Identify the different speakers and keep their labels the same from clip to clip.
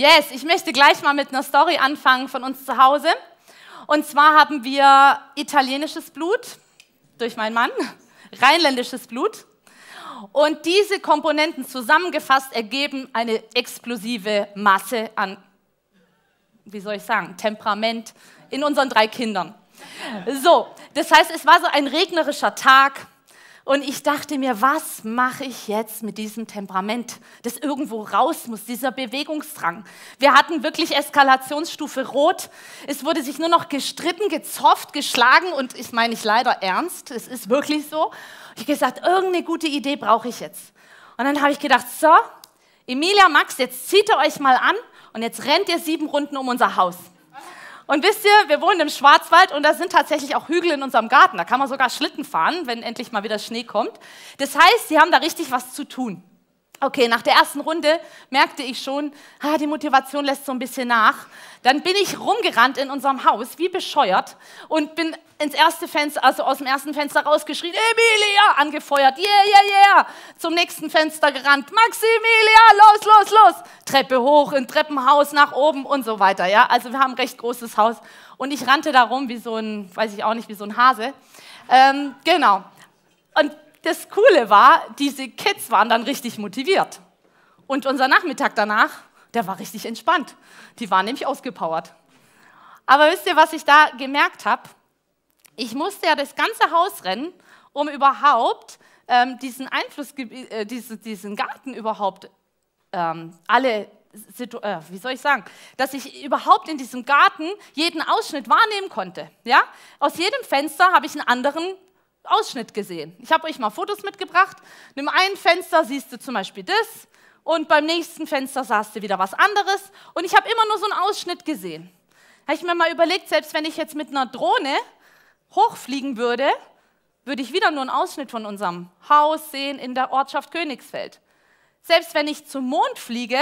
Speaker 1: Yes, ich möchte gleich mal mit einer Story anfangen von uns zu Hause. Und zwar haben wir italienisches Blut durch meinen Mann, rheinländisches Blut. Und diese Komponenten zusammengefasst ergeben eine explosive Masse an, wie soll ich sagen, Temperament in unseren drei Kindern. So, das heißt, es war so ein regnerischer Tag und ich dachte mir, was mache ich jetzt mit diesem Temperament, das irgendwo raus muss, dieser Bewegungsdrang. Wir hatten wirklich Eskalationsstufe rot. Es wurde sich nur noch gestritten, gezofft, geschlagen und ich meine ich leider ernst, es ist wirklich so. Ich habe gesagt, irgendeine gute Idee brauche ich jetzt. Und dann habe ich gedacht, so, Emilia, Max, jetzt zieht ihr euch mal an und jetzt rennt ihr sieben Runden um unser Haus. Und wisst ihr, wir wohnen im Schwarzwald und da sind tatsächlich auch Hügel in unserem Garten. Da kann man sogar Schlitten fahren, wenn endlich mal wieder Schnee kommt. Das heißt, sie haben da richtig was zu tun. Okay, nach der ersten Runde merkte ich schon, ah, die Motivation lässt so ein bisschen nach. Dann bin ich rumgerannt in unserem Haus, wie bescheuert, und bin ins erste Fenster, also aus dem ersten Fenster rausgeschrien, Emilia, angefeuert, yeah, yeah, yeah, zum nächsten Fenster gerannt, Maximilia, los, los, los, Treppe hoch, in Treppenhaus nach oben und so weiter, ja. Also wir haben ein recht großes Haus und ich rannte da rum wie so ein, weiß ich auch nicht, wie so ein Hase. Ähm, genau. Und das Coole war, diese Kids waren dann richtig motiviert. Und unser Nachmittag danach, der war richtig entspannt. Die waren nämlich ausgepowert. Aber wisst ihr, was ich da gemerkt habe? Ich musste ja das ganze Haus rennen, um überhaupt ähm, diesen Einfluss, äh, diese, diesen Garten überhaupt ähm, alle äh, wie soll ich sagen, dass ich überhaupt in diesem Garten jeden Ausschnitt wahrnehmen konnte. Ja? Aus jedem Fenster habe ich einen anderen Ausschnitt gesehen. Ich habe euch mal Fotos mitgebracht. In dem einen Fenster siehst du zum Beispiel das und beim nächsten Fenster sahst du wieder was anderes und ich habe immer nur so einen Ausschnitt gesehen. Habe ich mir mal überlegt, selbst wenn ich jetzt mit einer Drohne hochfliegen würde, würde ich wieder nur einen Ausschnitt von unserem Haus sehen in der Ortschaft Königsfeld. Selbst wenn ich zum Mond fliege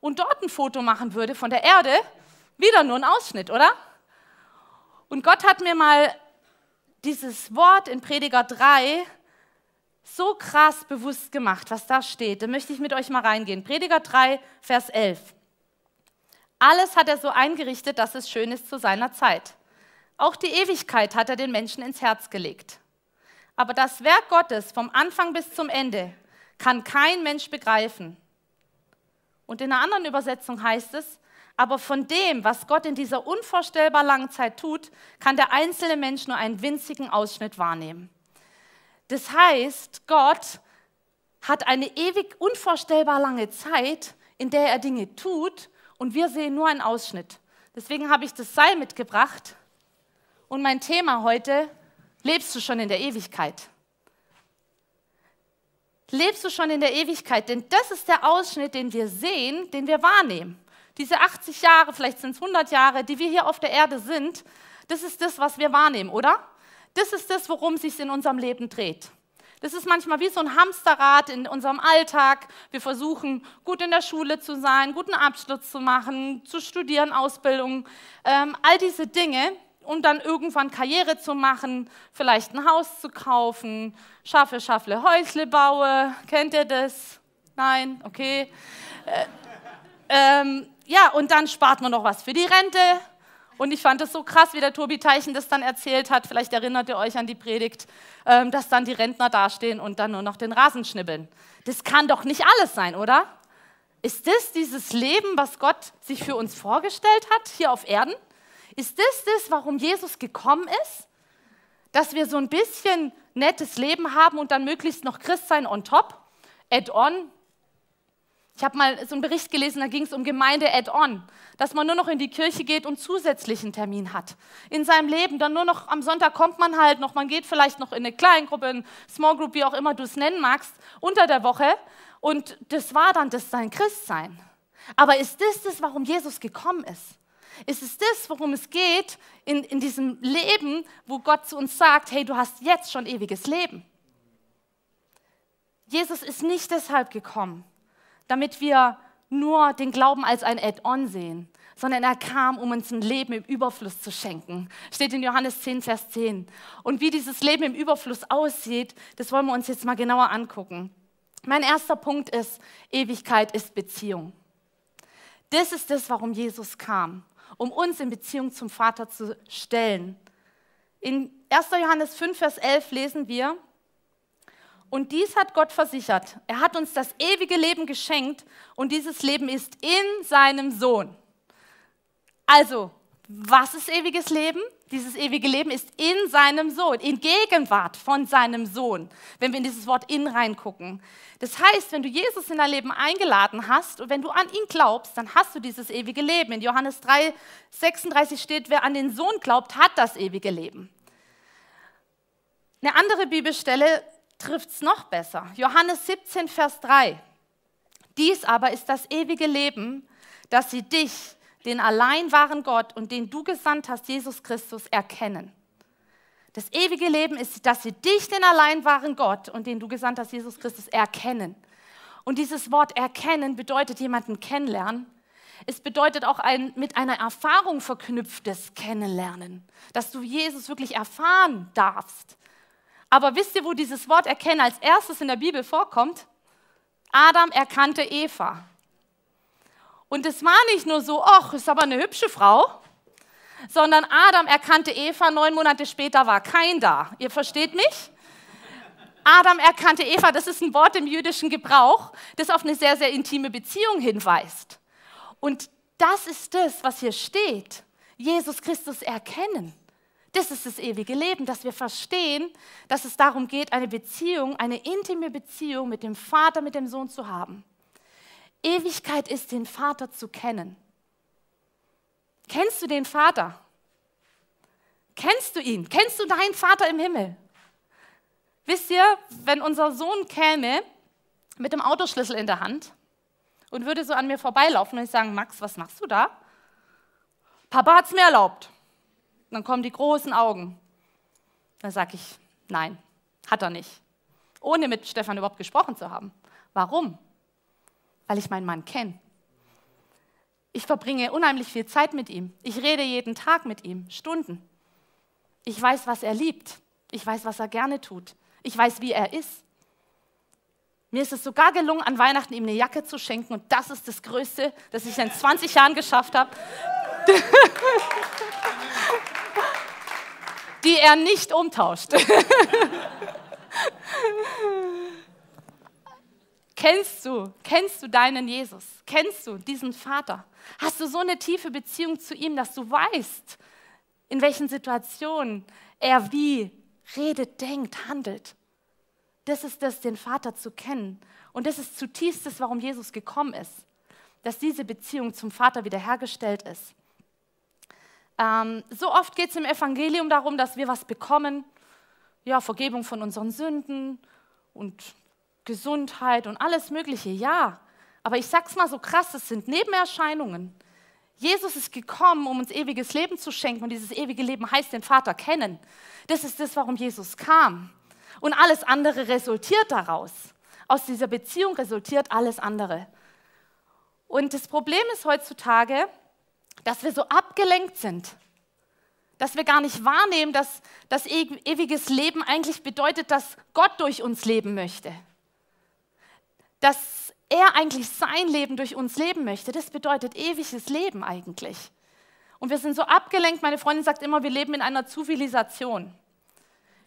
Speaker 1: und dort ein Foto machen würde von der Erde, wieder nur ein Ausschnitt, oder? Und Gott hat mir mal dieses Wort in Prediger 3 so krass bewusst gemacht, was da steht. Da möchte ich mit euch mal reingehen. Prediger 3, Vers 11. Alles hat er so eingerichtet, dass es schön ist zu seiner Zeit. Auch die Ewigkeit hat er den Menschen ins Herz gelegt. Aber das Werk Gottes vom Anfang bis zum Ende kann kein Mensch begreifen. Und in einer anderen Übersetzung heißt es, aber von dem, was Gott in dieser unvorstellbar langen Zeit tut, kann der einzelne Mensch nur einen winzigen Ausschnitt wahrnehmen. Das heißt, Gott hat eine ewig unvorstellbar lange Zeit, in der er Dinge tut und wir sehen nur einen Ausschnitt. Deswegen habe ich das Seil mitgebracht und mein Thema heute, lebst du schon in der Ewigkeit? Lebst du schon in der Ewigkeit? Denn das ist der Ausschnitt, den wir sehen, den wir wahrnehmen. Diese 80 Jahre, vielleicht sind es 100 Jahre, die wir hier auf der Erde sind, das ist das, was wir wahrnehmen, oder? Das ist das, worum es sich in unserem Leben dreht. Das ist manchmal wie so ein Hamsterrad in unserem Alltag. Wir versuchen, gut in der Schule zu sein, guten Abschluss zu machen, zu studieren, Ausbildung, ähm, all diese Dinge, um dann irgendwann Karriere zu machen, vielleicht ein Haus zu kaufen, schaffe, schaffle, Häusle baue. Kennt ihr das? Nein? Okay. Äh, ähm, ja, und dann spart man noch was für die Rente. Und ich fand es so krass, wie der Tobi Teichen das dann erzählt hat. Vielleicht erinnert ihr euch an die Predigt, ähm, dass dann die Rentner dastehen und dann nur noch den Rasen schnibbeln. Das kann doch nicht alles sein, oder? Ist das dieses Leben, was Gott sich für uns vorgestellt hat, hier auf Erden? Ist das das, warum Jesus gekommen ist? Dass wir so ein bisschen nettes Leben haben und dann möglichst noch Christ sein on top? Add-on, ich habe mal so einen Bericht gelesen, da ging es um Gemeinde Add-on, dass man nur noch in die Kirche geht und zusätzlichen Termin hat. In seinem Leben, dann nur noch am Sonntag kommt man halt noch, man geht vielleicht noch in eine Kleingruppe, in Small Group, wie auch immer du es nennen magst, unter der Woche. Und das war dann das sein Christsein. Aber ist das das, warum Jesus gekommen ist? Ist es das, worum es geht in, in diesem Leben, wo Gott zu uns sagt, hey, du hast jetzt schon ewiges Leben? Jesus ist nicht deshalb gekommen, damit wir nur den Glauben als ein Add-on sehen, sondern er kam, um uns ein Leben im Überfluss zu schenken. Steht in Johannes 10, Vers 10. Und wie dieses Leben im Überfluss aussieht, das wollen wir uns jetzt mal genauer angucken. Mein erster Punkt ist, Ewigkeit ist Beziehung. Das ist das, warum Jesus kam, um uns in Beziehung zum Vater zu stellen. In 1. Johannes 5, Vers 11 lesen wir, und dies hat Gott versichert. Er hat uns das ewige Leben geschenkt und dieses Leben ist in seinem Sohn. Also, was ist ewiges Leben? Dieses ewige Leben ist in seinem Sohn, in Gegenwart von seinem Sohn, wenn wir in dieses Wort in reingucken. Das heißt, wenn du Jesus in dein Leben eingeladen hast und wenn du an ihn glaubst, dann hast du dieses ewige Leben. In Johannes 3, 36 steht, wer an den Sohn glaubt, hat das ewige Leben. Eine andere Bibelstelle trifft es noch besser. Johannes 17, Vers 3. Dies aber ist das ewige Leben, dass sie dich, den allein wahren Gott und den du gesandt hast, Jesus Christus, erkennen. Das ewige Leben ist, dass sie dich, den allein wahren Gott und den du gesandt hast, Jesus Christus, erkennen. Und dieses Wort erkennen bedeutet jemanden kennenlernen. Es bedeutet auch ein mit einer Erfahrung verknüpftes Kennenlernen, dass du Jesus wirklich erfahren darfst. Aber wisst ihr, wo dieses Wort erkennen als erstes in der Bibel vorkommt? Adam erkannte Eva. Und es war nicht nur so, ach, ist aber eine hübsche Frau, sondern Adam erkannte Eva, neun Monate später war kein da. Ihr versteht mich? Adam erkannte Eva, das ist ein Wort im jüdischen Gebrauch, das auf eine sehr, sehr intime Beziehung hinweist. Und das ist das, was hier steht. Jesus Christus erkennen. Das ist das ewige Leben, dass wir verstehen, dass es darum geht, eine Beziehung, eine intime Beziehung mit dem Vater, mit dem Sohn zu haben. Ewigkeit ist, den Vater zu kennen. Kennst du den Vater? Kennst du ihn? Kennst du deinen Vater im Himmel? Wisst ihr, wenn unser Sohn käme mit dem Autoschlüssel in der Hand und würde so an mir vorbeilaufen und ich sagen, Max, was machst du da? Papa hat es mir erlaubt. Dann kommen die großen Augen. Dann sage ich, nein, hat er nicht. Ohne mit Stefan überhaupt gesprochen zu haben. Warum? Weil ich meinen Mann kenne. Ich verbringe unheimlich viel Zeit mit ihm. Ich rede jeden Tag mit ihm, Stunden. Ich weiß, was er liebt. Ich weiß, was er gerne tut. Ich weiß, wie er ist. Mir ist es sogar gelungen, an Weihnachten ihm eine Jacke zu schenken und das ist das Größte, das ich in 20 Jahren geschafft habe. die er nicht umtauscht. kennst du, kennst du deinen Jesus? Kennst du diesen Vater? Hast du so eine tiefe Beziehung zu ihm, dass du weißt, in welchen Situationen er wie redet, denkt, handelt? Das ist das, den Vater zu kennen. Und das ist zutiefst das, warum Jesus gekommen ist. Dass diese Beziehung zum Vater wiederhergestellt ist. Ähm, so oft geht es im Evangelium darum, dass wir was bekommen, ja, Vergebung von unseren Sünden und Gesundheit und alles Mögliche, ja. Aber ich sag's mal so krass, das sind Nebenerscheinungen. Jesus ist gekommen, um uns ewiges Leben zu schenken und dieses ewige Leben heißt den Vater kennen. Das ist das, warum Jesus kam. Und alles andere resultiert daraus. Aus dieser Beziehung resultiert alles andere. Und das Problem ist heutzutage, dass wir so abgelenkt sind, dass wir gar nicht wahrnehmen, dass das ewiges Leben eigentlich bedeutet, dass Gott durch uns leben möchte. Dass er eigentlich sein Leben durch uns leben möchte. Das bedeutet ewiges Leben eigentlich. Und wir sind so abgelenkt. Meine Freundin sagt immer, wir leben in einer Zivilisation.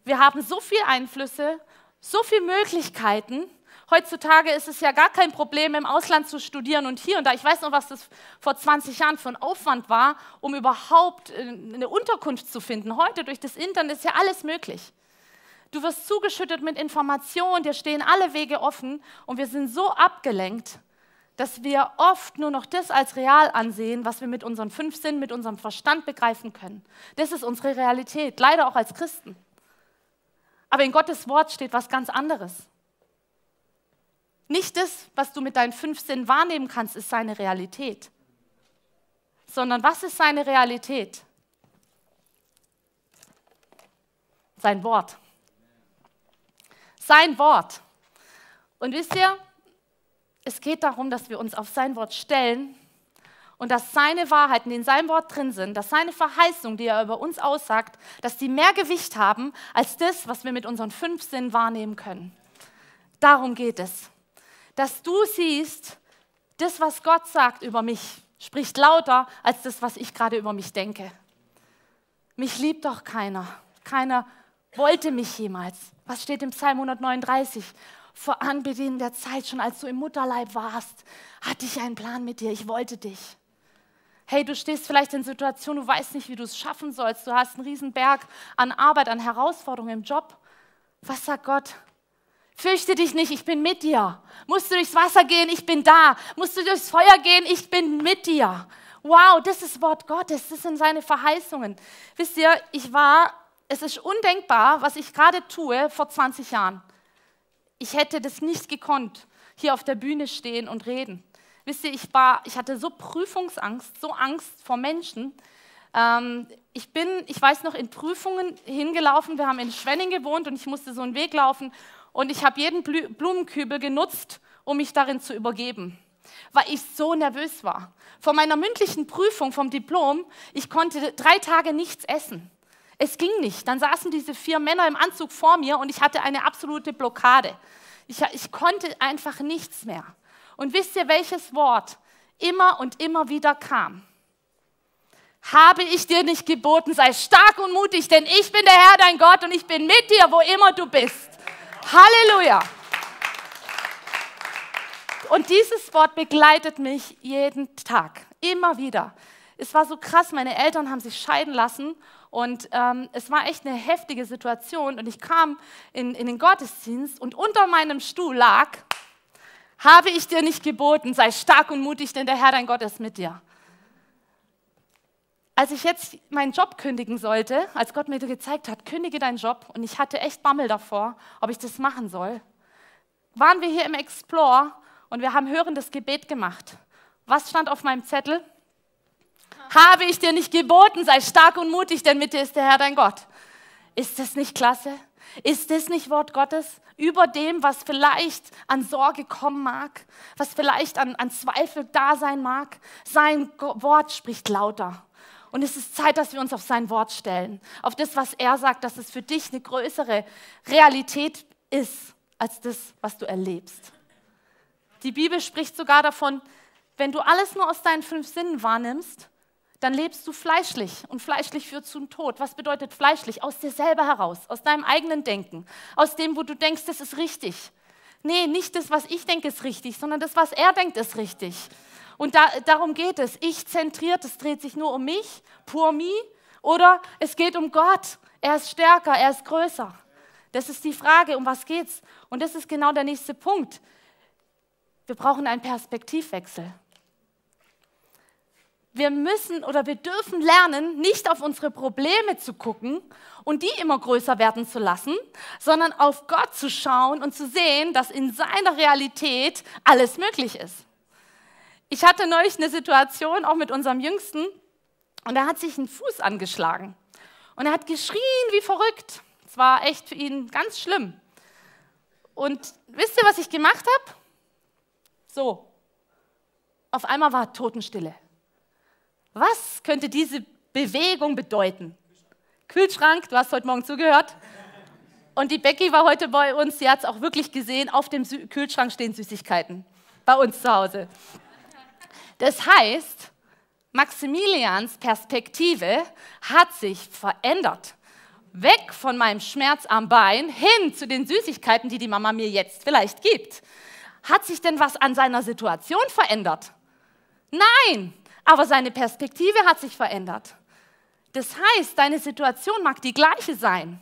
Speaker 1: Wir haben so viele Einflüsse, so viele Möglichkeiten Heutzutage ist es ja gar kein Problem, im Ausland zu studieren und hier und da. Ich weiß noch, was das vor 20 Jahren für ein Aufwand war, um überhaupt äh, eine Unterkunft zu finden. Heute durch das Internet ist ja alles möglich. Du wirst zugeschüttet mit Informationen, dir stehen alle Wege offen und wir sind so abgelenkt, dass wir oft nur noch das als real ansehen, was wir mit unseren fünf Sinnen, mit unserem Verstand begreifen können. Das ist unsere Realität, leider auch als Christen. Aber in Gottes Wort steht was ganz anderes. Nicht das, was du mit deinen fünf Sinnen wahrnehmen kannst, ist seine Realität. Sondern was ist seine Realität? Sein Wort. Sein Wort. Und wisst ihr, es geht darum, dass wir uns auf sein Wort stellen und dass seine Wahrheiten, die in seinem Wort drin sind, dass seine Verheißung, die er über uns aussagt, dass die mehr Gewicht haben als das, was wir mit unseren fünf Sinnen wahrnehmen können. Darum geht es dass du siehst, das, was Gott sagt über mich, spricht lauter als das, was ich gerade über mich denke. Mich liebt doch keiner. Keiner wollte mich jemals. Was steht im Psalm 139? Vor Anbeginn der Zeit, schon als du im Mutterleib warst, hatte ich einen Plan mit dir. Ich wollte dich. Hey, du stehst vielleicht in Situationen, du weißt nicht, wie du es schaffen sollst. Du hast einen riesen Berg an Arbeit, an Herausforderungen im Job. Was sagt Gott? Fürchte dich nicht, ich bin mit dir. Musst du durchs Wasser gehen, ich bin da. Musst du durchs Feuer gehen, ich bin mit dir. Wow, das ist Wort Gottes, das sind seine Verheißungen. Wisst ihr, ich war, es ist undenkbar, was ich gerade tue vor 20 Jahren. Ich hätte das nicht gekonnt, hier auf der Bühne stehen und reden. Wisst ihr, ich, war, ich hatte so Prüfungsangst, so Angst vor Menschen. Ähm, ich bin, ich weiß noch, in Prüfungen hingelaufen. Wir haben in Schwenning gewohnt und ich musste so einen Weg laufen. Und ich habe jeden Blumenkübel genutzt, um mich darin zu übergeben, weil ich so nervös war. Vor meiner mündlichen Prüfung vom Diplom, ich konnte drei Tage nichts essen. Es ging nicht. Dann saßen diese vier Männer im Anzug vor mir und ich hatte eine absolute Blockade. Ich, ich konnte einfach nichts mehr. Und wisst ihr, welches Wort immer und immer wieder kam? Habe ich dir nicht geboten, sei stark und mutig, denn ich bin der Herr, dein Gott, und ich bin mit dir, wo immer du bist. Halleluja. Und dieses Wort begleitet mich jeden Tag, immer wieder. Es war so krass, meine Eltern haben sich scheiden lassen und ähm, es war echt eine heftige Situation. Und ich kam in, in den Gottesdienst und unter meinem Stuhl lag, habe ich dir nicht geboten, sei stark und mutig, denn der Herr dein Gott ist mit dir. Als ich jetzt meinen Job kündigen sollte, als Gott mir gezeigt hat, kündige deinen Job, und ich hatte echt Bammel davor, ob ich das machen soll, waren wir hier im Explore und wir haben hörendes Gebet gemacht. Was stand auf meinem Zettel? Habe ich dir nicht geboten, sei stark und mutig, denn mit dir ist der Herr dein Gott. Ist das nicht klasse? Ist das nicht Wort Gottes über dem, was vielleicht an Sorge kommen mag, was vielleicht an, an Zweifel da sein mag? Sein Wort spricht lauter. Und es ist Zeit, dass wir uns auf sein Wort stellen, auf das, was er sagt, dass es für dich eine größere Realität ist als das, was du erlebst. Die Bibel spricht sogar davon, wenn du alles nur aus deinen fünf Sinnen wahrnimmst, dann lebst du fleischlich und fleischlich führt zum Tod. Was bedeutet fleischlich? Aus dir selber heraus, aus deinem eigenen Denken, aus dem, wo du denkst, das ist richtig. Nee, nicht das, was ich denke, ist richtig, sondern das, was er denkt, ist richtig. Und da, darum geht es. Ich zentriert, es dreht sich nur um mich, pour me, oder es geht um Gott. Er ist stärker, er ist größer. Das ist die Frage, um was geht's? Und das ist genau der nächste Punkt. Wir brauchen einen Perspektivwechsel. Wir müssen oder wir dürfen lernen, nicht auf unsere Probleme zu gucken und die immer größer werden zu lassen, sondern auf Gott zu schauen und zu sehen, dass in seiner Realität alles möglich ist. Ich hatte neulich eine Situation, auch mit unserem Jüngsten, und er hat sich einen Fuß angeschlagen. Und er hat geschrien wie verrückt. Es war echt für ihn ganz schlimm. Und wisst ihr, was ich gemacht habe? So. Auf einmal war Totenstille. Was könnte diese Bewegung bedeuten? Kühlschrank, du hast heute Morgen zugehört. Und die Becky war heute bei uns, sie hat es auch wirklich gesehen, auf dem Kühlschrank stehen Süßigkeiten. Bei uns zu Hause. Das heißt, Maximilians Perspektive hat sich verändert. Weg von meinem Schmerz am Bein hin zu den Süßigkeiten, die die Mama mir jetzt vielleicht gibt. Hat sich denn was an seiner Situation verändert? Nein, aber seine Perspektive hat sich verändert. Das heißt, deine Situation mag die gleiche sein.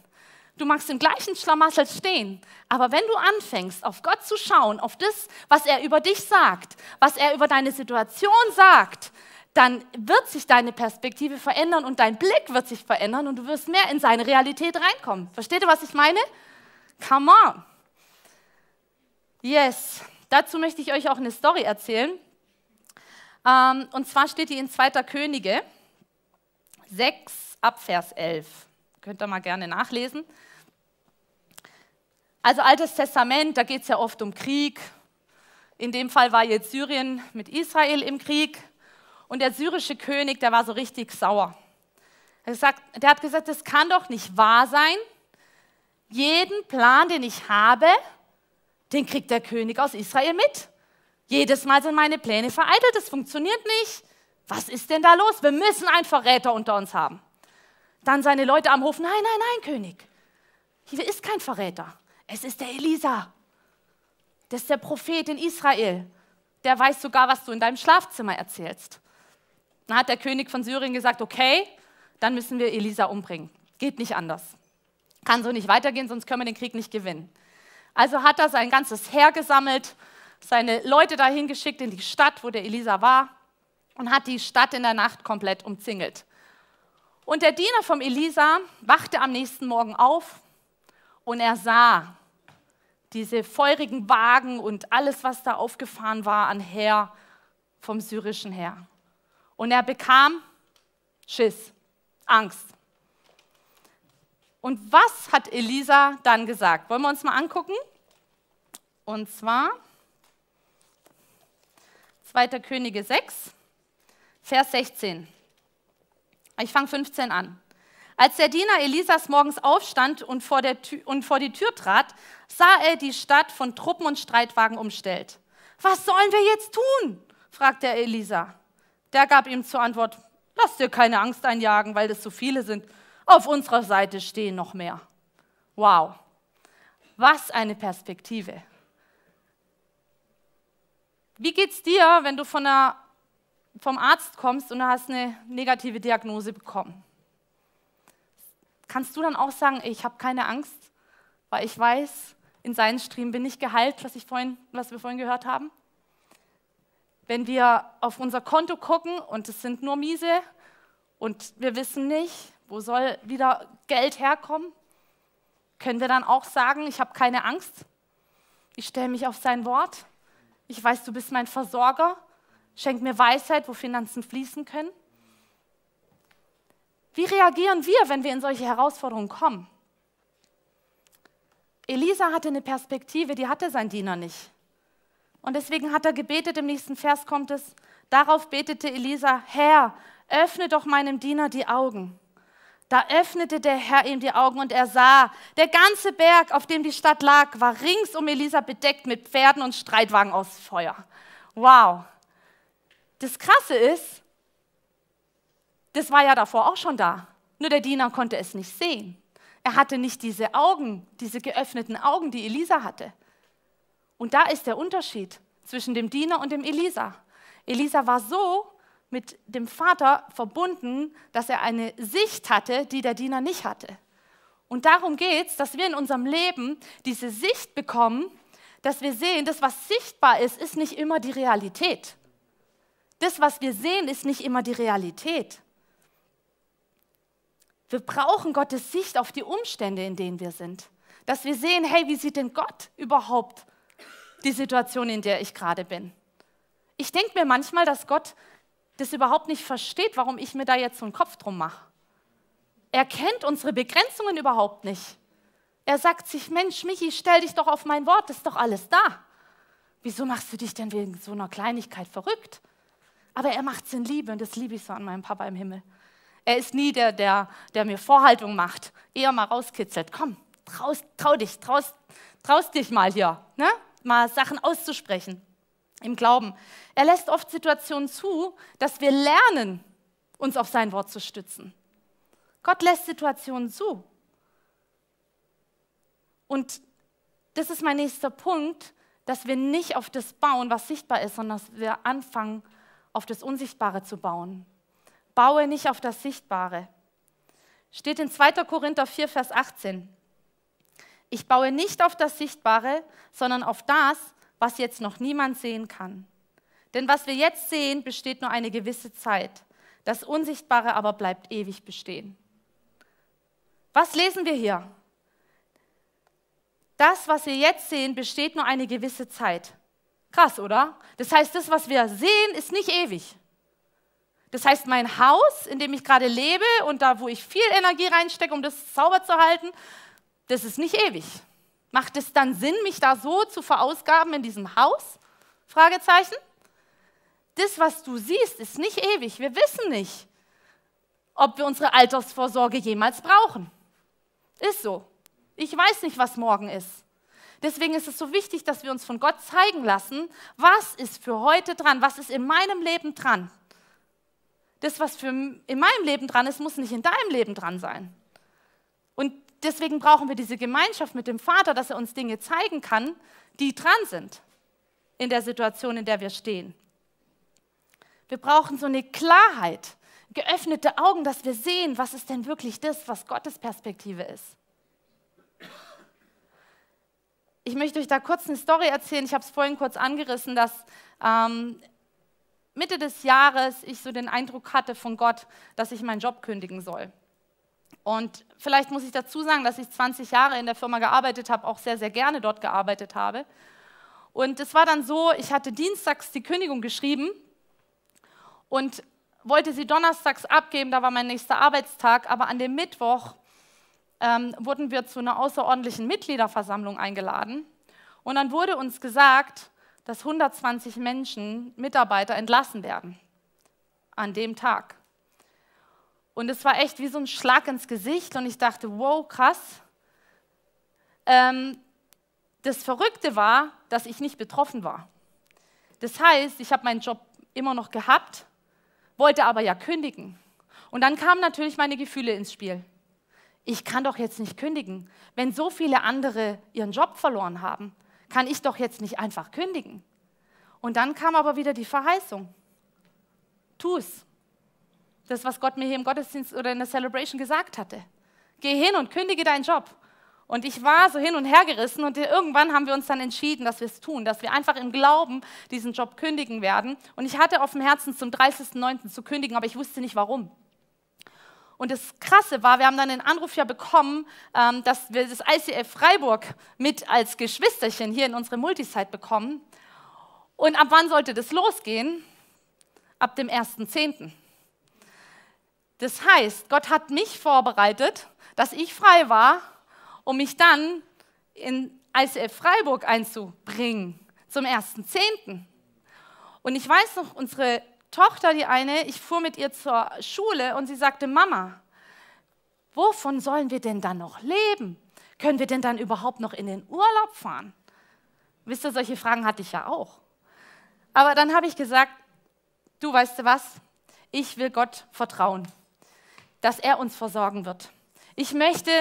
Speaker 1: Du magst im gleichen Schlamassel stehen, aber wenn du anfängst, auf Gott zu schauen, auf das, was er über dich sagt, was er über deine Situation sagt, dann wird sich deine Perspektive verändern und dein Blick wird sich verändern und du wirst mehr in seine Realität reinkommen. Versteht ihr, was ich meine? Come on. Yes. Dazu möchte ich euch auch eine Story erzählen. Ähm, und zwar steht die in 2. Könige 6 ab Vers 11. Könnt ihr mal gerne nachlesen. Also Altes Testament, da geht es ja oft um Krieg. In dem Fall war jetzt Syrien mit Israel im Krieg. Und der syrische König, der war so richtig sauer. Er der hat gesagt, das kann doch nicht wahr sein. Jeden Plan, den ich habe, den kriegt der König aus Israel mit. Jedes Mal sind meine Pläne vereitelt, das funktioniert nicht. Was ist denn da los? Wir müssen einen Verräter unter uns haben. Dann seine Leute am Hof, nein, nein, nein, König. Hier ist kein Verräter. Es ist der Elisa. Das ist der Prophet in Israel. Der weiß sogar, was du in deinem Schlafzimmer erzählst. Dann hat der König von Syrien gesagt, okay, dann müssen wir Elisa umbringen. Geht nicht anders. Kann so nicht weitergehen, sonst können wir den Krieg nicht gewinnen. Also hat er sein ganzes Heer gesammelt, seine Leute dahin geschickt in die Stadt, wo der Elisa war, und hat die Stadt in der Nacht komplett umzingelt. Und der Diener vom Elisa wachte am nächsten Morgen auf und er sah diese feurigen Wagen und alles, was da aufgefahren war an Heer vom syrischen Heer. Und er bekam Schiss, Angst. Und was hat Elisa dann gesagt? Wollen wir uns mal angucken? Und zwar 2. Könige 6, Vers 16. Ich fange 15 an. Als der Diener Elisas morgens aufstand und vor, und vor, die Tür trat, sah er die Stadt von Truppen und Streitwagen umstellt. Was sollen wir jetzt tun? fragte er Elisa. Der gab ihm zur Antwort, lass dir keine Angst einjagen, weil es so viele sind. Auf unserer Seite stehen noch mehr. Wow, was eine Perspektive. Wie geht's dir, wenn du von der, vom Arzt kommst und du hast eine negative Diagnose bekommen? Kannst du dann auch sagen, ich habe keine Angst, weil ich weiß, in seinen Striemen bin ich geheilt, was, ich vorhin, was wir vorhin gehört haben? Wenn wir auf unser Konto gucken und es sind nur miese und wir wissen nicht, wo soll wieder Geld herkommen? Können wir dann auch sagen, ich habe keine Angst? Ich stelle mich auf sein Wort. Ich weiß, du bist mein Versorger. Schenk mir Weisheit, wo Finanzen fließen können. Wie reagieren wir, wenn wir in solche Herausforderungen kommen? Elisa hatte eine Perspektive, die hatte sein Diener nicht. Und deswegen hat er gebetet, im nächsten Vers kommt es, darauf betete Elisa, Herr, öffne doch meinem Diener die Augen. Da öffnete der Herr ihm die Augen und er sah, der ganze Berg, auf dem die Stadt lag, war rings um Elisa bedeckt mit Pferden und Streitwagen aus Feuer. Wow. Das Krasse ist, das war ja davor auch schon da. Nur der Diener konnte es nicht sehen. Er hatte nicht diese Augen, diese geöffneten Augen, die Elisa hatte. Und da ist der Unterschied zwischen dem Diener und dem Elisa. Elisa war so mit dem Vater verbunden, dass er eine Sicht hatte, die der Diener nicht hatte. Und darum geht es, dass wir in unserem Leben diese Sicht bekommen, dass wir sehen, das, was sichtbar ist, ist nicht immer die Realität. Das, was wir sehen, ist nicht immer die Realität. Wir brauchen Gottes Sicht auf die Umstände, in denen wir sind. Dass wir sehen, hey, wie sieht denn Gott überhaupt die Situation, in der ich gerade bin? Ich denke mir manchmal, dass Gott das überhaupt nicht versteht, warum ich mir da jetzt so einen Kopf drum mache. Er kennt unsere Begrenzungen überhaupt nicht. Er sagt sich, Mensch, Michi, stell dich doch auf mein Wort, das ist doch alles da. Wieso machst du dich denn wegen so einer Kleinigkeit verrückt? Aber er macht es in Liebe und das liebe ich so an meinem Papa im Himmel. Er ist nie der, der, der mir Vorhaltung macht, eher mal rauskitzelt. Komm, traust, trau dich, traust, traust dich mal hier, ne? mal Sachen auszusprechen im Glauben. Er lässt oft Situationen zu, dass wir lernen, uns auf sein Wort zu stützen. Gott lässt Situationen zu. Und das ist mein nächster Punkt, dass wir nicht auf das bauen, was sichtbar ist, sondern dass wir anfangen, auf das Unsichtbare zu bauen. Baue nicht auf das Sichtbare. Steht in 2. Korinther 4, Vers 18. Ich baue nicht auf das Sichtbare, sondern auf das, was jetzt noch niemand sehen kann. Denn was wir jetzt sehen, besteht nur eine gewisse Zeit. Das Unsichtbare aber bleibt ewig bestehen. Was lesen wir hier? Das, was wir jetzt sehen, besteht nur eine gewisse Zeit. Krass, oder? Das heißt, das, was wir sehen, ist nicht ewig. Das heißt, mein Haus, in dem ich gerade lebe und da, wo ich viel Energie reinstecke, um das sauber zu halten, das ist nicht ewig. Macht es dann Sinn, mich da so zu verausgaben in diesem Haus? Fragezeichen. Das, was du siehst, ist nicht ewig. Wir wissen nicht, ob wir unsere Altersvorsorge jemals brauchen. Ist so. Ich weiß nicht, was morgen ist. Deswegen ist es so wichtig, dass wir uns von Gott zeigen lassen, was ist für heute dran, was ist in meinem Leben dran. Das, was für in meinem Leben dran ist, muss nicht in deinem Leben dran sein. Und deswegen brauchen wir diese Gemeinschaft mit dem Vater, dass er uns Dinge zeigen kann, die dran sind in der Situation, in der wir stehen. Wir brauchen so eine Klarheit, geöffnete Augen, dass wir sehen, was ist denn wirklich das, was Gottes Perspektive ist. Ich möchte euch da kurz eine Story erzählen. Ich habe es vorhin kurz angerissen, dass ähm, Mitte des Jahres ich so den Eindruck hatte von Gott, dass ich meinen Job kündigen soll. Und vielleicht muss ich dazu sagen, dass ich 20 Jahre in der Firma gearbeitet habe, auch sehr, sehr gerne dort gearbeitet habe. Und es war dann so, ich hatte dienstags die Kündigung geschrieben und wollte sie donnerstags abgeben, da war mein nächster Arbeitstag, aber an dem Mittwoch ähm, wurden wir zu einer außerordentlichen Mitgliederversammlung eingeladen. Und dann wurde uns gesagt, dass 120 Menschen, Mitarbeiter entlassen werden an dem Tag. Und es war echt wie so ein Schlag ins Gesicht und ich dachte, wow, krass. Ähm, das Verrückte war, dass ich nicht betroffen war. Das heißt, ich habe meinen Job immer noch gehabt, wollte aber ja kündigen. Und dann kamen natürlich meine Gefühle ins Spiel. Ich kann doch jetzt nicht kündigen. Wenn so viele andere ihren Job verloren haben, kann ich doch jetzt nicht einfach kündigen. Und dann kam aber wieder die Verheißung. Tu es. Das, was Gott mir hier im Gottesdienst oder in der Celebration gesagt hatte. Geh hin und kündige deinen Job. Und ich war so hin und her gerissen und irgendwann haben wir uns dann entschieden, dass wir es tun, dass wir einfach im Glauben diesen Job kündigen werden. Und ich hatte auf dem Herzen, zum 30.09. zu kündigen, aber ich wusste nicht warum. Und das Krasse war, wir haben dann den Anruf ja bekommen, ähm, dass wir das ICF Freiburg mit als Geschwisterchen hier in unsere Multisite bekommen. Und ab wann sollte das losgehen? Ab dem 1.10. Das heißt, Gott hat mich vorbereitet, dass ich frei war um mich dann in ICF Freiburg einzubringen zum 1.10. Und ich weiß noch, unsere Tochter, die eine, ich fuhr mit ihr zur Schule und sie sagte, Mama, wovon sollen wir denn dann noch leben? Können wir denn dann überhaupt noch in den Urlaub fahren? Wisst ihr, solche Fragen hatte ich ja auch. Aber dann habe ich gesagt, du weißt du was, ich will Gott vertrauen, dass er uns versorgen wird. Ich möchte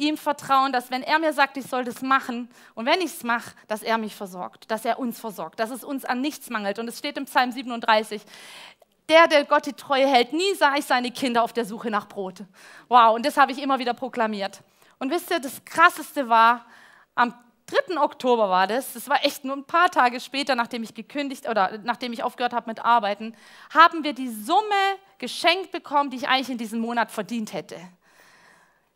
Speaker 1: ihm vertrauen, dass wenn er mir sagt, ich soll das machen und wenn ich es mache, dass er mich versorgt, dass er uns versorgt, dass es uns an nichts mangelt. Und es steht im Psalm 37, der, der Gott die Treue hält, nie sah ich seine Kinder auf der Suche nach Brot. Wow, und das habe ich immer wieder proklamiert. Und wisst ihr, das Krasseste war, am 3. Oktober war das, das war echt nur ein paar Tage später, nachdem ich gekündigt oder nachdem ich aufgehört habe mit Arbeiten, haben wir die Summe geschenkt bekommen, die ich eigentlich in diesem Monat verdient hätte.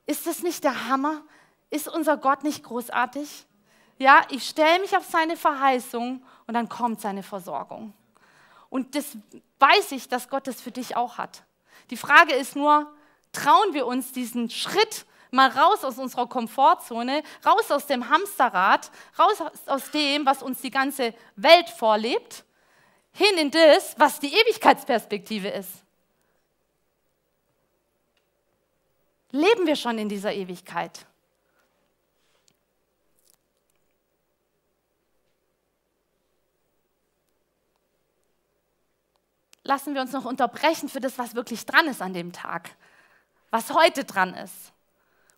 Speaker 1: Ist das nicht der Hammer? Ist unser Gott nicht großartig? Ja, ich stelle mich auf seine Verheißung und dann kommt seine Versorgung. Und das weiß ich, dass Gott das für dich auch hat. Die Frage ist nur, trauen wir uns diesen Schritt mal raus aus unserer Komfortzone, raus aus dem Hamsterrad, raus aus dem, was uns die ganze Welt vorlebt, hin in das, was die Ewigkeitsperspektive ist. Leben wir schon in dieser Ewigkeit. Lassen wir uns noch unterbrechen für das, was wirklich dran ist an dem Tag, was heute dran ist.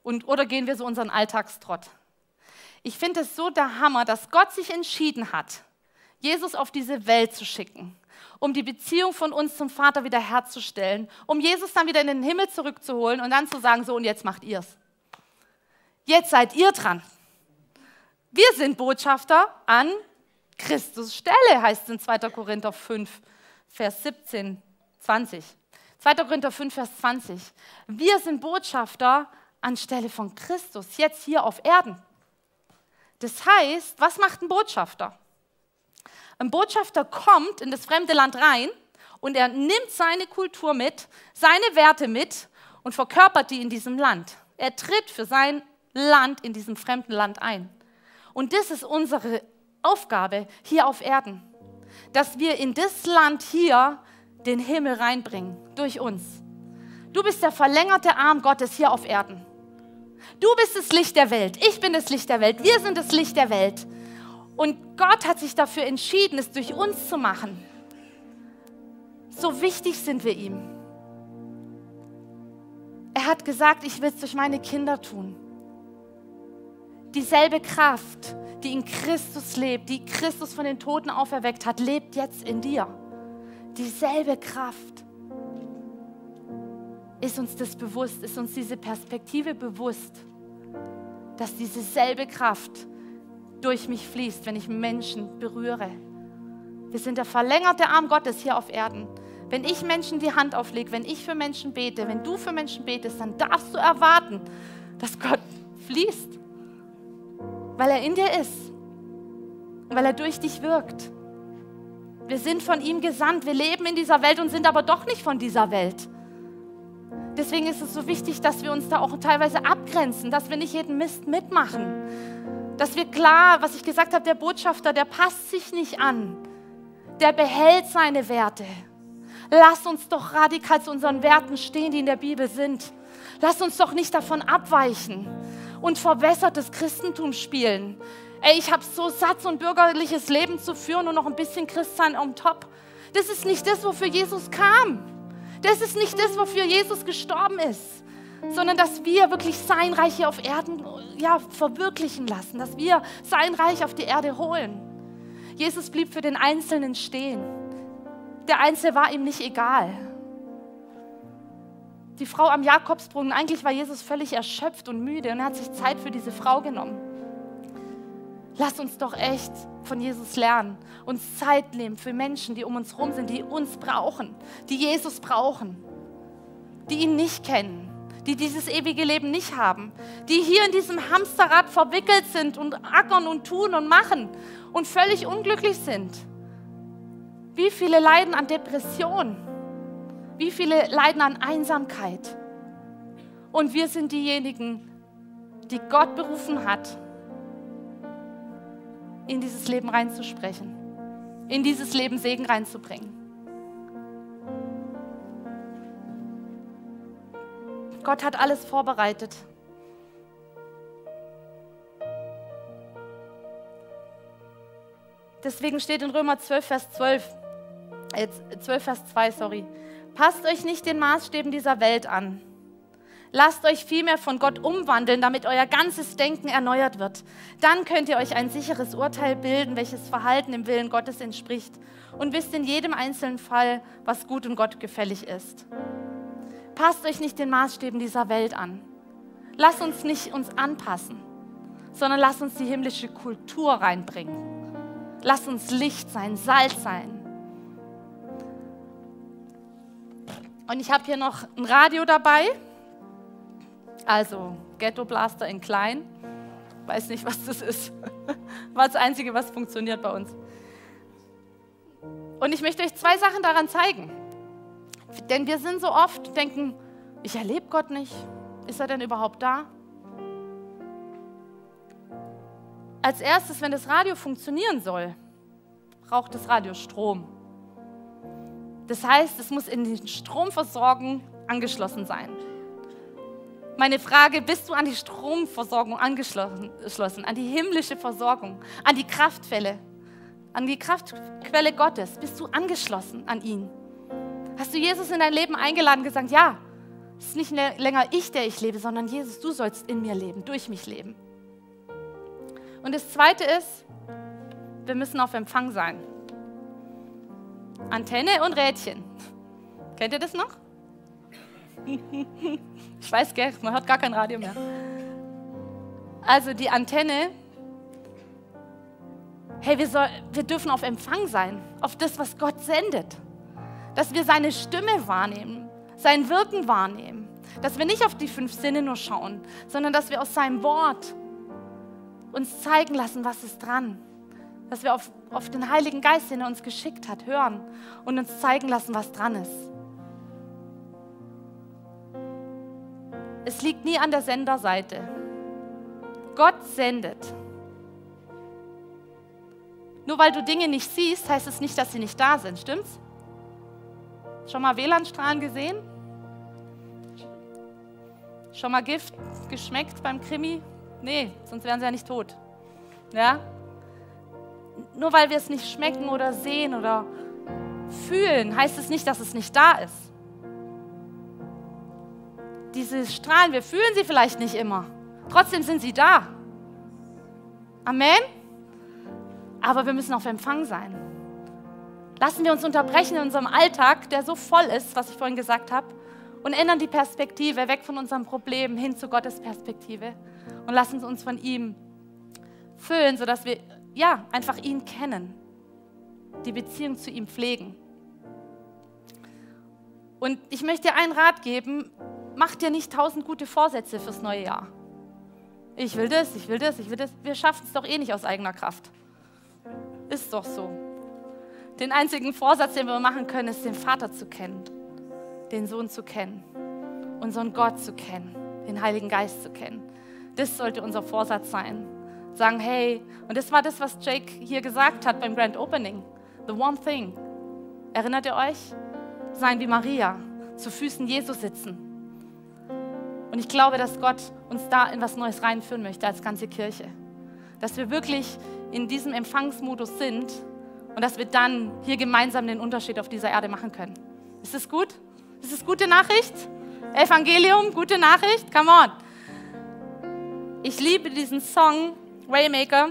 Speaker 1: Und, oder gehen wir so unseren Alltagstrott? Ich finde es so der Hammer, dass Gott sich entschieden hat, Jesus auf diese Welt zu schicken um die Beziehung von uns zum Vater wieder herzustellen, um Jesus dann wieder in den Himmel zurückzuholen und dann zu sagen, so und jetzt macht ihr es. Jetzt seid ihr dran. Wir sind Botschafter an Christus Stelle, heißt es in 2. Korinther 5, Vers 17, 20. 2. Korinther 5, Vers 20. Wir sind Botschafter anstelle von Christus, jetzt hier auf Erden. Das heißt, was macht ein Botschafter? Ein Botschafter kommt in das fremde Land rein und er nimmt seine Kultur mit, seine Werte mit und verkörpert die in diesem Land. Er tritt für sein Land in diesem fremden Land ein. Und das ist unsere Aufgabe hier auf Erden, dass wir in das Land hier den Himmel reinbringen, durch uns. Du bist der verlängerte Arm Gottes hier auf Erden. Du bist das Licht der Welt. Ich bin das Licht der Welt. Wir sind das Licht der Welt. Und Gott hat sich dafür entschieden, es durch uns zu machen. So wichtig sind wir ihm. gesagt, ich will es durch meine Kinder tun. Dieselbe Kraft, die in Christus lebt, die Christus von den Toten auferweckt hat, lebt jetzt in dir. Dieselbe Kraft. Ist uns das bewusst? Ist uns diese Perspektive bewusst, dass diese selbe Kraft durch mich fließt, wenn ich Menschen berühre? Wir sind der verlängerte Arm Gottes hier auf Erden. Wenn ich Menschen die Hand auflege, wenn ich für Menschen bete, wenn du für Menschen betest, dann darfst du erwarten, dass Gott fließt, weil er in dir ist, weil er durch dich wirkt. Wir sind von ihm gesandt, wir leben in dieser Welt und sind aber doch nicht von dieser Welt. Deswegen ist es so wichtig, dass wir uns da auch teilweise abgrenzen, dass wir nicht jeden Mist mitmachen. Dass wir klar, was ich gesagt habe, der Botschafter, der passt sich nicht an. Der behält seine Werte. Lass uns doch radikal zu unseren Werten stehen, die in der Bibel sind. Lass uns doch nicht davon abweichen und verbessertes Christentum spielen. Ey, ich habe so satt, so ein bürgerliches Leben zu führen und noch ein bisschen Christsein on top. Das ist nicht das, wofür Jesus kam. Das ist nicht das, wofür Jesus gestorben ist, sondern dass wir wirklich sein Reich hier auf Erden ja, verwirklichen lassen, dass wir sein Reich auf die Erde holen. Jesus blieb für den Einzelnen stehen. Der Einzelne war ihm nicht egal. Die Frau am Jakobsbrunnen, eigentlich war Jesus völlig erschöpft und müde und er hat sich Zeit für diese Frau genommen. Lass uns doch echt von Jesus lernen, uns Zeit nehmen für Menschen, die um uns herum sind, die uns brauchen, die Jesus brauchen, die ihn nicht kennen, die dieses ewige Leben nicht haben, die hier in diesem Hamsterrad verwickelt sind und ackern und tun und machen und völlig unglücklich sind. Wie viele leiden an Depression? Wie viele leiden an Einsamkeit? Und wir sind diejenigen, die Gott berufen hat, in dieses Leben reinzusprechen, in dieses Leben Segen reinzubringen. Gott hat alles vorbereitet. Deswegen steht in Römer 12, Vers 12, 12, Vers 2, sorry. Passt euch nicht den Maßstäben dieser Welt an. Lasst euch vielmehr von Gott umwandeln, damit euer ganzes Denken erneuert wird. Dann könnt ihr euch ein sicheres Urteil bilden, welches Verhalten dem Willen Gottes entspricht und wisst in jedem einzelnen Fall, was gut und Gott gefällig ist. Passt euch nicht den Maßstäben dieser Welt an. Lasst uns nicht uns anpassen, sondern lasst uns die himmlische Kultur reinbringen. Lasst uns Licht sein, Salz sein. Und ich habe hier noch ein Radio dabei. Also Ghetto Blaster in klein. Weiß nicht, was das ist. War das Einzige, was funktioniert bei uns. Und ich möchte euch zwei Sachen daran zeigen. Denn wir sind so oft, denken, ich erlebe Gott nicht. Ist er denn überhaupt da? Als erstes, wenn das Radio funktionieren soll, braucht das Radio Strom. Das heißt, es muss in die Stromversorgung angeschlossen sein. Meine Frage, bist du an die Stromversorgung angeschlossen, an die himmlische Versorgung, an die Kraftquelle, an die Kraftquelle Gottes? Bist du angeschlossen an ihn? Du Jesus in dein Leben eingeladen und gesagt, ja, es ist nicht länger ich, der ich lebe, sondern Jesus, du sollst in mir leben, durch mich leben. Und das Zweite ist, wir müssen auf Empfang sein. Antenne und Rädchen. Kennt ihr das noch? Ich weiß, gell, man hört gar kein Radio mehr. Also die Antenne, hey, wir, soll, wir dürfen auf Empfang sein, auf das, was Gott sendet. Dass wir seine Stimme wahrnehmen, sein Wirken wahrnehmen. Dass wir nicht auf die fünf Sinne nur schauen, sondern dass wir aus seinem Wort uns zeigen lassen, was ist dran dass wir auf, auf den Heiligen Geist, den er uns geschickt hat, hören und uns zeigen lassen, was dran ist. Es liegt nie an der Senderseite. Gott sendet. Nur weil du Dinge nicht siehst, heißt es nicht, dass sie nicht da sind, stimmt's? Schon mal WLAN-Strahlen gesehen? Schon mal Gift geschmeckt beim Krimi? Nee, sonst wären sie ja nicht tot. Ja? nur weil wir es nicht schmecken oder sehen oder fühlen, heißt es nicht, dass es nicht da ist. diese Strahlen, wir fühlen sie vielleicht nicht immer. Trotzdem sind sie da. Amen. Aber wir müssen auf Empfang sein. Lassen wir uns unterbrechen in unserem Alltag, der so voll ist, was ich vorhin gesagt habe, und ändern die Perspektive weg von unserem Problem hin zu Gottes Perspektive und lassen uns von ihm füllen, sodass wir ja einfach ihn kennen, die Beziehung zu ihm pflegen. Und ich möchte dir einen Rat geben, mach dir nicht tausend gute Vorsätze fürs neue Jahr. Ich will das, ich will das, ich will das. Wir schaffen es doch eh nicht aus eigener Kraft. Ist doch so. Den einzigen Vorsatz, den wir machen können, ist, den Vater zu kennen, den Sohn zu kennen, unseren Gott zu kennen, den Heiligen Geist zu kennen. Das sollte unser Vorsatz sein. Sagen, hey, und das war das, was Jake hier gesagt hat beim Grand Opening. The one thing. Erinnert ihr euch? Sein wie Maria, zu Füßen Jesus sitzen. Und ich glaube, dass Gott uns da in was Neues reinführen möchte als ganze Kirche. Dass wir wirklich in diesem Empfangsmodus sind und dass wir dann hier gemeinsam den Unterschied auf dieser Erde machen können. Ist das gut? Ist das gute Nachricht? Evangelium, gute Nachricht? Come on. Ich liebe diesen Song Waymaker.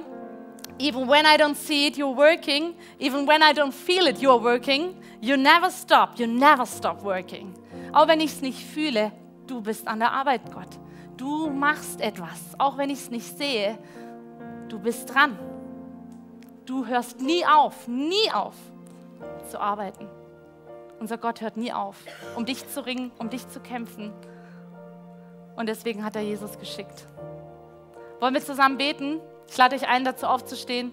Speaker 1: Even when I don't see it, you're working. Even when I don't feel it, you're working. You never stop, you never stop working. Auch wenn ich es nicht fühle, du bist an der Arbeit, Gott. Du machst etwas, auch wenn ich es nicht sehe. Du bist dran. Du hörst nie auf, nie auf zu arbeiten. Unser Gott hört nie auf, um dich zu ringen, um dich zu kämpfen. Und deswegen hat er Jesus geschickt. Wollen wir zusammen beten? Ich lade euch ein, dazu aufzustehen.